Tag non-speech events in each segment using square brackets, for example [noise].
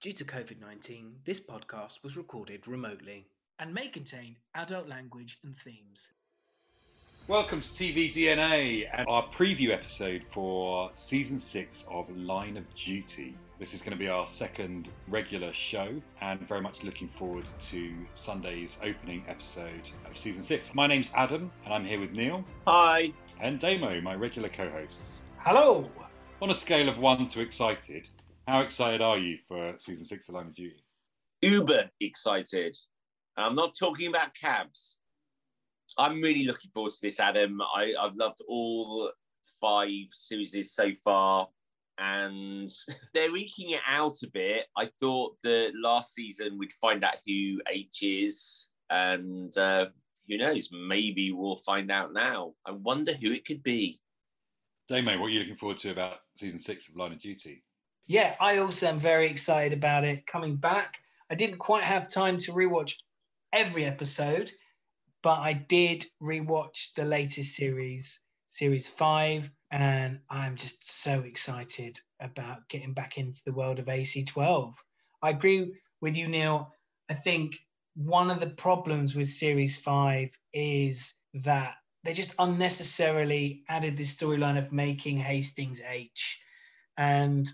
Due to COVID 19, this podcast was recorded remotely and may contain adult language and themes. Welcome to TV DNA and our preview episode for season six of Line of Duty. This is going to be our second regular show, and very much looking forward to Sunday's opening episode of season six. My name's Adam, and I'm here with Neil. Hi. And Damo, my regular co hosts. Hello. On a scale of one to excited, how excited are you for season six of Line of Duty? Uber excited. I'm not talking about cabs. I'm really looking forward to this, Adam. I, I've loved all five series so far, and [laughs] they're eking it out a bit. I thought the last season we'd find out who H is, and uh, who knows? Maybe we'll find out now. I wonder who it could be. Damo, what are you looking forward to about season six of Line of Duty? Yeah, I also am very excited about it coming back. I didn't quite have time to rewatch every episode, but I did rewatch the latest series, series five, and I'm just so excited about getting back into the world of AC12. I agree with you, Neil. I think one of the problems with series five is that they just unnecessarily added this storyline of making Hastings H. And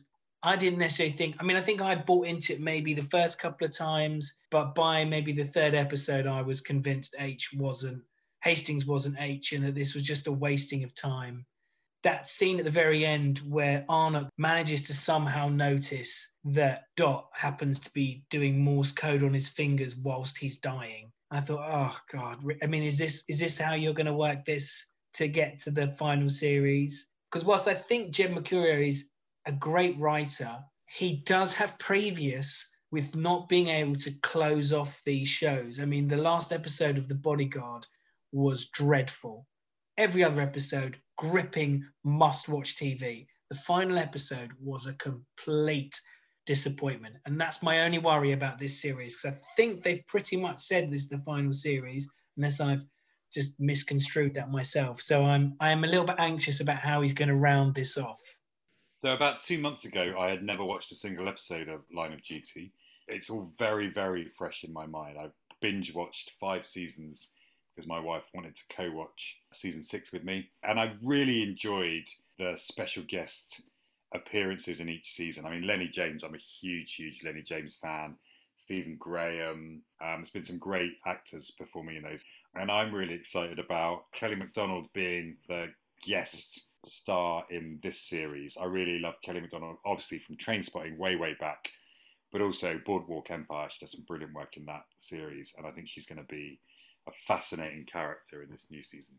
I didn't necessarily think. I mean, I think I bought into it maybe the first couple of times, but by maybe the third episode, I was convinced H wasn't Hastings wasn't H, and that this was just a wasting of time. That scene at the very end where Arnott manages to somehow notice that Dot happens to be doing Morse code on his fingers whilst he's dying. I thought, oh god, I mean, is this is this how you're going to work this to get to the final series? Because whilst I think Jed Mercurio is a great writer, he does have previous with not being able to close off these shows. I mean, the last episode of The Bodyguard was dreadful. Every other episode, gripping, must watch TV. The final episode was a complete disappointment. And that's my only worry about this series because I think they've pretty much said this is the final series, unless I've just misconstrued that myself. So I'm I'm a little bit anxious about how he's going to round this off. So about two months ago, I had never watched a single episode of Line of Duty. It's all very, very fresh in my mind. I binge watched five seasons because my wife wanted to co-watch season six with me, and I really enjoyed the special guest appearances in each season. I mean, Lenny James, I'm a huge, huge Lenny James fan. Stephen Graham. Um, there's been some great actors performing in those, and I'm really excited about Kelly Macdonald being the guest star in this series. I really love Kelly Macdonald, obviously from Trainspotting way, way back, but also Boardwalk Empire. She does some brilliant work in that series, and I think she's going to be a fascinating character in this new season.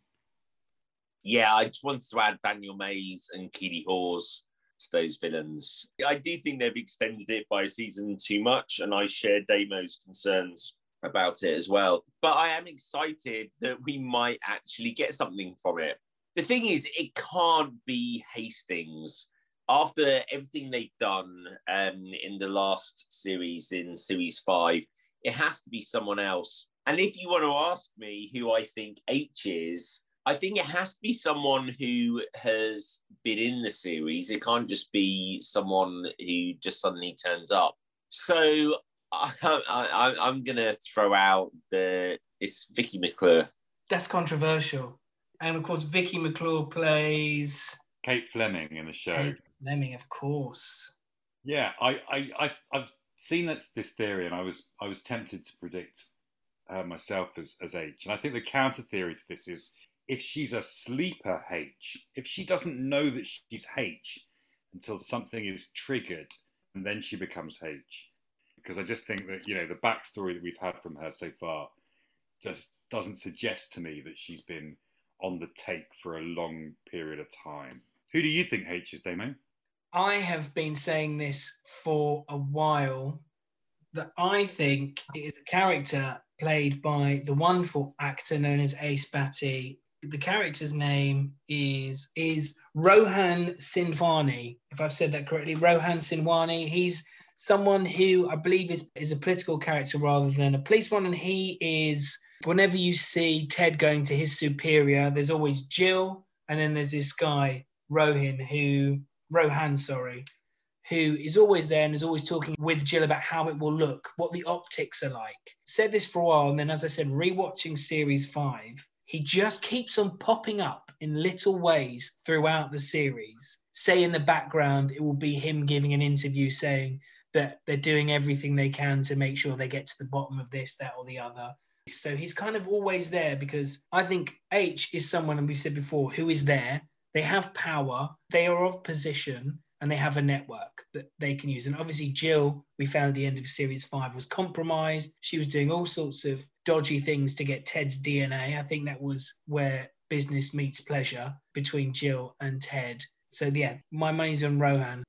Yeah, I just wanted to add Daniel Mays and Keeley Hawes to those villains. I do think they've extended it by a season too much, and I share Damo's concerns about it as well. But I am excited that we might actually get something from it the thing is, it can't be Hastings. After everything they've done um, in the last series, in series five, it has to be someone else. And if you want to ask me who I think H is, I think it has to be someone who has been in the series. It can't just be someone who just suddenly turns up. So I, am going to throw out the it's Vicky McClure. That's controversial and of course Vicky McClure plays Kate Fleming in the show. Kate Fleming, of course. Yeah, I, I, I I've seen that this theory, and I was I was tempted to predict her myself as as H, and I think the counter theory to this is if she's a sleeper H, if she doesn't know that she's H until something is triggered, and then she becomes H. Because I just think that you know the backstory that we've had from her so far just doesn't suggest to me that she's been on the take for a long period of time. Who do you think H is, Damo? I have been saying this for a while that I think it is a character played by the wonderful actor known as Ace Bhatti. The character's name is is Rohan Sindwhani, if I've said that correctly. Rohan Sindwhani. He's someone who I believe is, is a political character rather than a police one, and he is whenever you see Ted going to his superior, there's always Gill, and then there's this guy Rohan who Rohan, sorry, who is always there and is always talking with Gill about how it will look, what the optics are like. Said this for a while, and then, as I said, rewatching series five, he just keeps on popping up in little ways throughout the series. Say in the background, it will be him giving an interview saying that they're doing everything they can to make sure they get to the bottom of this, that, or the other. So he's kind of always there because I think H is someone, and we said before, who is there. They have power, they are of position, and they have a network that they can use. And obviously, Gill, we found at the end of series five, was compromised. She was doing all sorts of dodgy things to get Ted's DNA. I think that was where business meets pleasure between Gill and Ted. So, yeah, my money's on Rohan.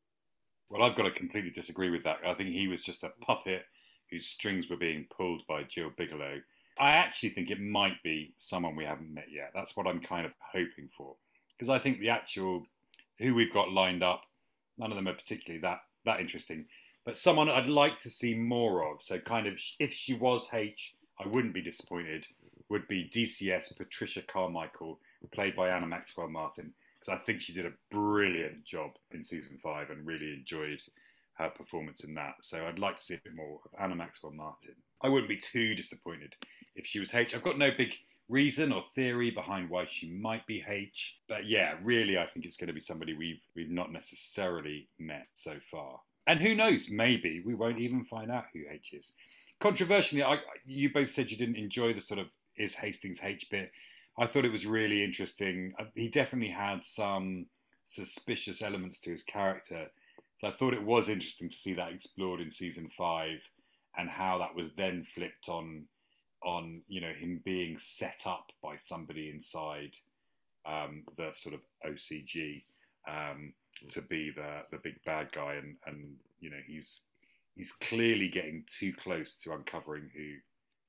Well, I've got to completely disagree with that. I think he was just a puppet whose strings were being pulled by Gill Biggeloe. I actually think it might be someone we haven't met yet. That's what I'm kind of hoping for. Because I think the actual who we've got lined up none of them are particularly that that interesting. But someone I'd like to see more of. So kind of if she was H, I wouldn't be disappointed. Would be DCS Patricia Carmichael, played by Anna Maxwell Martin, because I think she did a brilliant job in season five and really enjoyed her performance in that. So I'd like to see a bit more of Anna Maxwell Martin. I wouldn't be too disappointed if she was H. I've got no big reason or theory behind why she might be H. But yeah, really, I think it's going to be somebody we've we've not necessarily met so far. And who knows? Maybe we won't even find out who H is. Controversially, I, you both said you didn't enjoy the sort of is Hastings H bit. I thought it was really interesting. Uh, he definitely had some suspicious elements to his character. So I thought it was interesting to see that explored in season five and how that was then flipped on on you know him being set up by somebody inside um, the sort of OCG um, to be the the big bad guy, and and you know he's he's clearly getting too close to uncovering who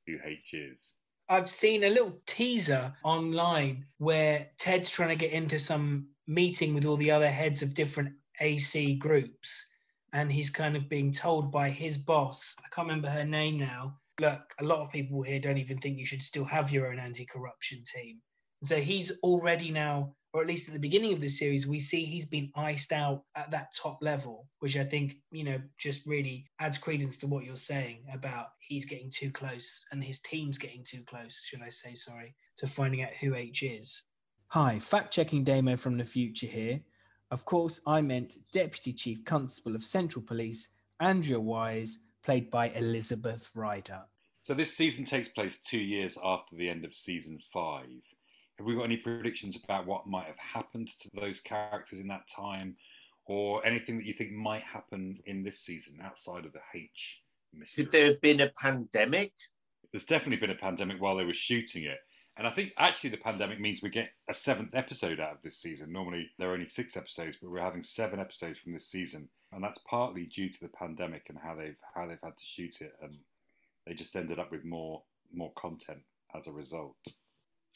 who H is. I've seen a little teaser online where Ted's trying to get into some meeting with all the other heads of different AC groups. And he's kind of being told by his boss, I can't remember her name now, look, a lot of people here don't even think you should still have your own anti corruption team. So he's already now, or at least at the beginning of the series, we see he's been iced out at that top level, which I think, you know, just really adds credence to what you're saying about he's getting too close and his team's getting too close, should I say, sorry, to finding out who H is. Hi, fact checking Damo from the future here. Of course, I meant Deputy Chief Constable of Central Police, Andrea Wise, played by Elizabeth Rider. So this season takes place two years after the end of season five. Have we got any predictions about what might have happened to those characters in that time, or anything that you think might happen in this season outside of the H mystery? Could there have been a pandemic? There's definitely been a pandemic while they were shooting it. And I think actually the pandemic means we get a seventh episode out of this season. Normally there are only six episodes, but we're having seven episodes from this season, and that's partly due to the pandemic and how they've how they've had to shoot it, and they just ended up with more more content as a result.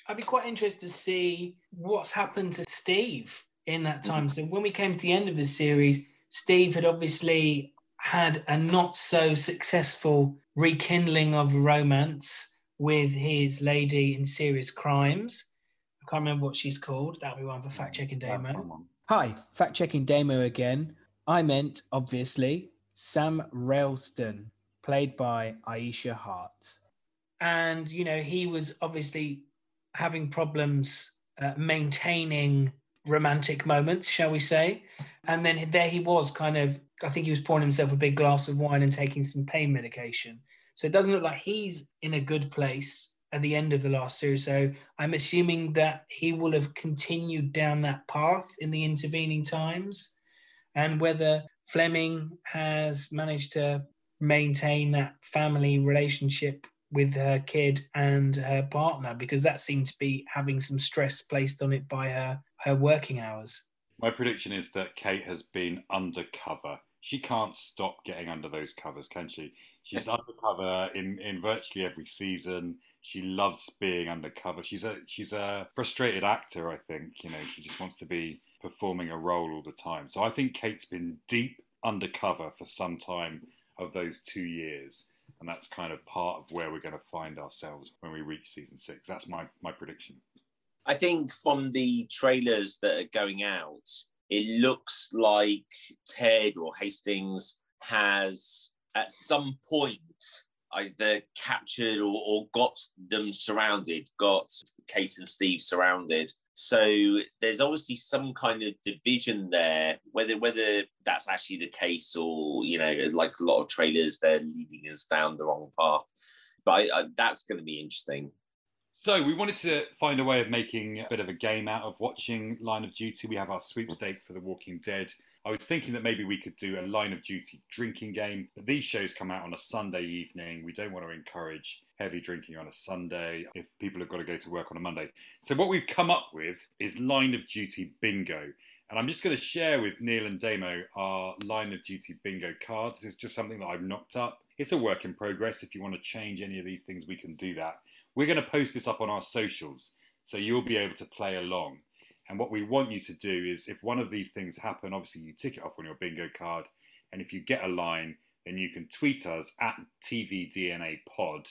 I'd be quite interested to see what's happened to Steve in that time. So when we came to the end of the series, Steve had obviously had a not so successful rekindling of romance with his lady in serious crimes. I can't remember what she's called. That'll be one for fact checking Damo. Hi, fact checking Damo again. I meant, obviously, Sam Railston, played by Aiysha Hart. And, you know, he was obviously having problems uh, maintaining romantic moments, shall we say. And then there he was, kind of, I think he was pouring himself a big glass of wine and taking some pain medication. So it doesn't look like he's in a good place at the end of the last series. So I'm assuming that he will have continued down that path in the intervening times. And whether Fleming has managed to maintain that family relationship with her kid and her partner because that seemed to be having some stress placed on it by her her working hours. My prediction is that Kate has been undercover. She can't stop getting under those covers, can she? She's [laughs] undercover in, in virtually every season. She loves being undercover. She's a she's a frustrated actor, I think. You know, she just wants to be performing a role all the time. So I think Kate's been deep undercover for some time of those two years and that's kind of part of where we're going to find ourselves when we reach season six. That's my my prediction. I think from the trailers that are going out, it looks like Ted or Hastings has at some point either captured or, or got them surrounded, got Kate and Steve surrounded. So there's obviously some kind of division there, whether whether that's actually the case or you know, like a lot of trailers, they're leading us down the wrong path. But I, I, that's going to be interesting. So we wanted to find a way of making a bit of a game out of watching Line of Duty. We have our sweepstake for The Walking Dead. I was thinking that maybe we could do a Line of Duty drinking game. But these shows come out on a Sunday evening. We don't want to encourage heavy drinking on a Sunday if people have got to go to work on a Monday. So what we've come up with is Line of Duty bingo. And I'm just going to share with Neil and Damo our Line of Duty bingo cards. It's just something that I've knocked up. It's a work in progress. If you want to change any of these things, we can do that. We're going to post this up on our socials, so you'll be able to play along. And what we want you to do is, if one of these things happen, obviously you tick it off on your bingo card, and if you get a line, then you can tweet us at TVDNA Pod,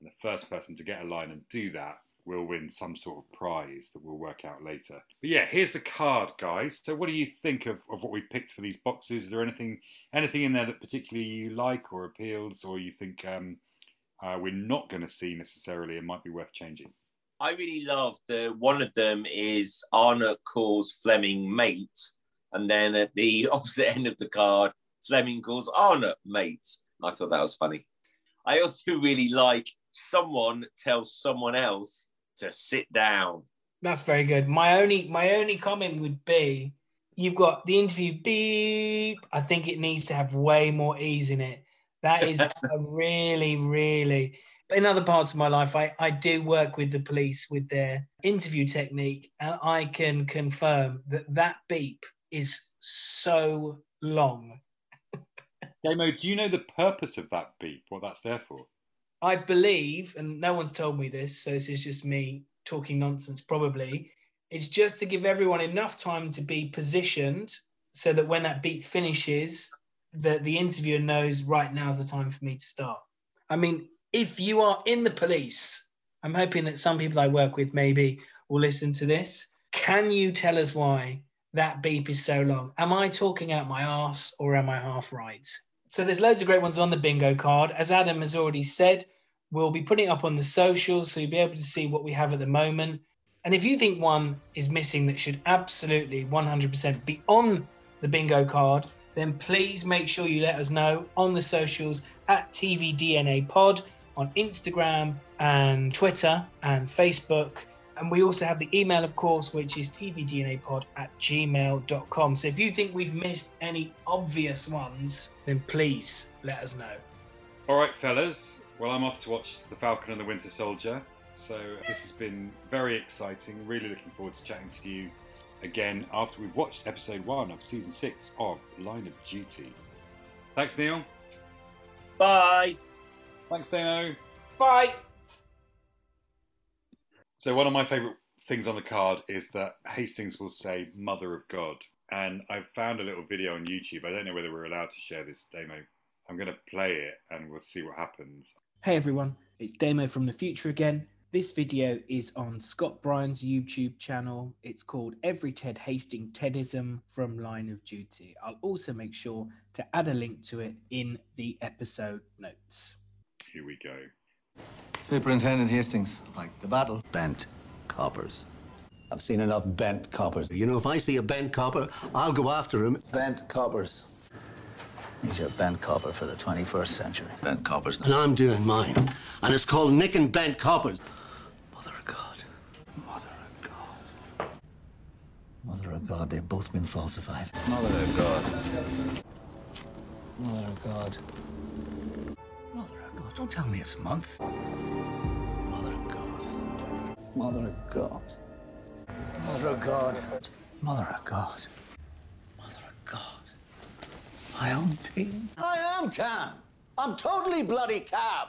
and the first person to get a line and do that will win some sort of prize that we'll work out later. But yeah, here's the card, guys. So what do you think of, of what we picked for these boxes? Is there anything anything in there that particularly you like or appeals, or you think um, uh, we're not going to see necessarily and might be worth changing. I really love the one of them is Arnott calls Fleming mate, and then at the [laughs] opposite end of the card, Fleming calls Arnott mate. I thought that was funny. I also really like someone tells someone else to sit down. That's very good. My only my only comment would be you've got the interview beep. I think it needs to have way more ease in it. That is [laughs] a really, really. In other parts of my life, I, I do work with the police with their interview technique, and I can confirm that that beep is so long. [laughs] Damo, do you know the purpose of that beep? What that's there for? I believe, and no one's told me this, so this is just me talking nonsense, probably. It's just to give everyone enough time to be positioned so that when that beep finishes, the, the interviewer knows right now is the time for me to start. I mean, if you are in the police, I'm hoping that some people I work with maybe will listen to this. Can you tell us why that beep is so long? Am I talking out my ass or am I half right? So there's loads of great ones on the bingo card. As Adam has already said, we'll be putting it up on the social so you'll be able to see what we have at the moment. And if you think one is missing that should absolutely 100% be on the bingo card, then please make sure you let us know on the socials at TVDNA Pod on Instagram and Twitter and Facebook. And we also have the email, of course, which is tvdnapod at gmail.com. So if you think we've missed any obvious ones, then please let us know. All right, fellas. Well, I'm off to watch The Falcon and the Winter Soldier. So this has been very exciting. Really looking forward to chatting to you again after we've watched episode one of season six of Line of Duty. Thanks, Neil. Bye. Thanks, Damo. Bye. So, one of my favourite things on the card is that Hastings will say Mother of God. And I've found a little video on YouTube. I don't know whether we're allowed to share this demo. I'm going to play it and we'll see what happens. Hey everyone, it's Damo from the future again. This video is on Scott Bryan's YouTube channel. It's called Every Ted Hastings Tedism from Line of Duty. I'll also make sure to add a link to it in the episode notes. Here we go. Superintendent Hastings, like the battle. Bent coppers. I've seen enough bent coppers. You know, if I see a bent copper, I'll go after him. Bent coppers. He's your bent copper for the 21st century. Bent coppers. And I'm doing mine. And it's called nicking bent coppers. Mother of God. Mother of God. Mother of God, they've both been falsified. Mother of God. Mother of God. Mother of God. Don't tell me it's months. Mother of God. Mother of God. Mother of God. Mother of God. Mother of God. My own team. I am calm. I'm totally bloody calm.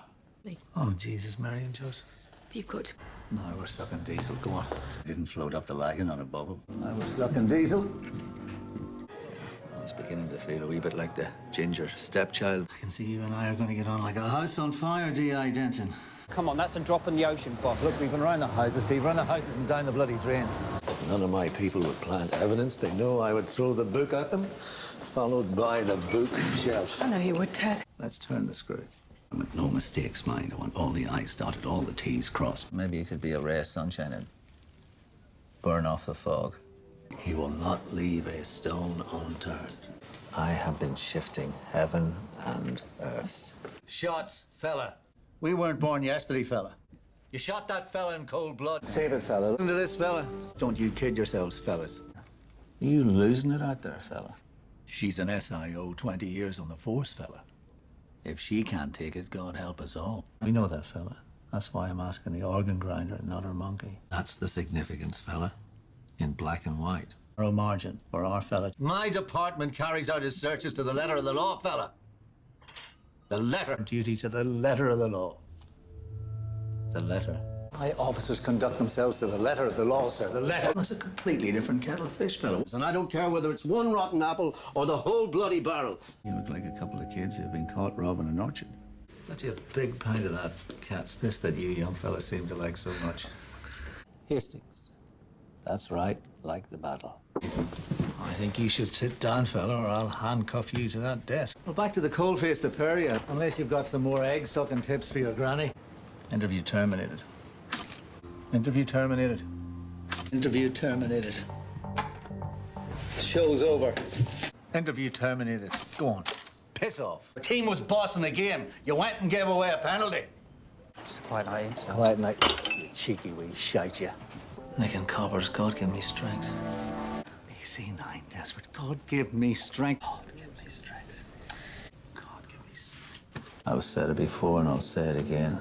Oh, Jesus, Mary and Joseph. Be good. No, we're sucking diesel. Go on. Didn't float up the wagon on a bubble. I was sucking diesel. I was beginning to feel a wee bit like the ginger stepchild. I can see you and I are going to get on like a house on fire, D.I. Denton. Come on, that's a drop in the ocean, boss. Look, we've been around the houses, Steve. Around the houses and down the bloody drains. None of my people would plant evidence. They know I would throw the book at them, followed by the bookshelf. I know you would, Ted. Let's turn the screw. I want no mistakes, mind. I want all the I's dotted, all the T's crossed. Maybe you could be a ray of sunshine and burn off the fog. He will not leave a stone unturned. I have been shifting heaven and earth. Shots, fella. We weren't born yesterday, fella. You shot that fella in cold blood. Save it, fella. Listen to this, fella. Don't you kid yourselves, fellas. Are you losing it out there, fella? She's an SIO, 20 years on the force, fella. If she can't take it, God help us all. We know that, fella. That's why I'm asking the organ grinder and not her monkey. That's the significance, fella. In black and white. Narrow margin for our fella. My department carries out his searches to the letter of the law, fella. The letter. Duty to the letter of the law. The letter. My officers conduct themselves to the letter of the law, sir. The letter. That's a completely different kettle of fish, fellow. And I don't care whether it's one rotten apple or the whole bloody barrel. You look like a couple of kids who've been caught robbing an orchard. You a big pint of that cat's piss that you young fellas seem to like so much. Hastings. That's right, like the battle. I think you should sit down, fella, or I'll handcuff you to that desk. Well, back to the coal-faced Aperia, unless you've got some more egg-sucking tips for your granny. Interview terminated. Interview terminated. Interview terminated. Show's over. Interview terminated. Go on. Piss off. The team was bossing the game. You went and gave away a penalty. Just a quiet night. Quiet night. You cheeky wee shite, you. Nicking coppers, God give me strength. AC9, Desperate. God give me strength. God give me strength. God give me strength. I've said it before and I'll say it again.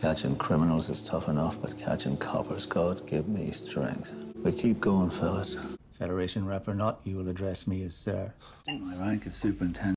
Catching criminals is tough enough, but catching coppers, God give me strength. We keep going, fellas. Federation rep or not, you will address me as sir. My rank is superintendent.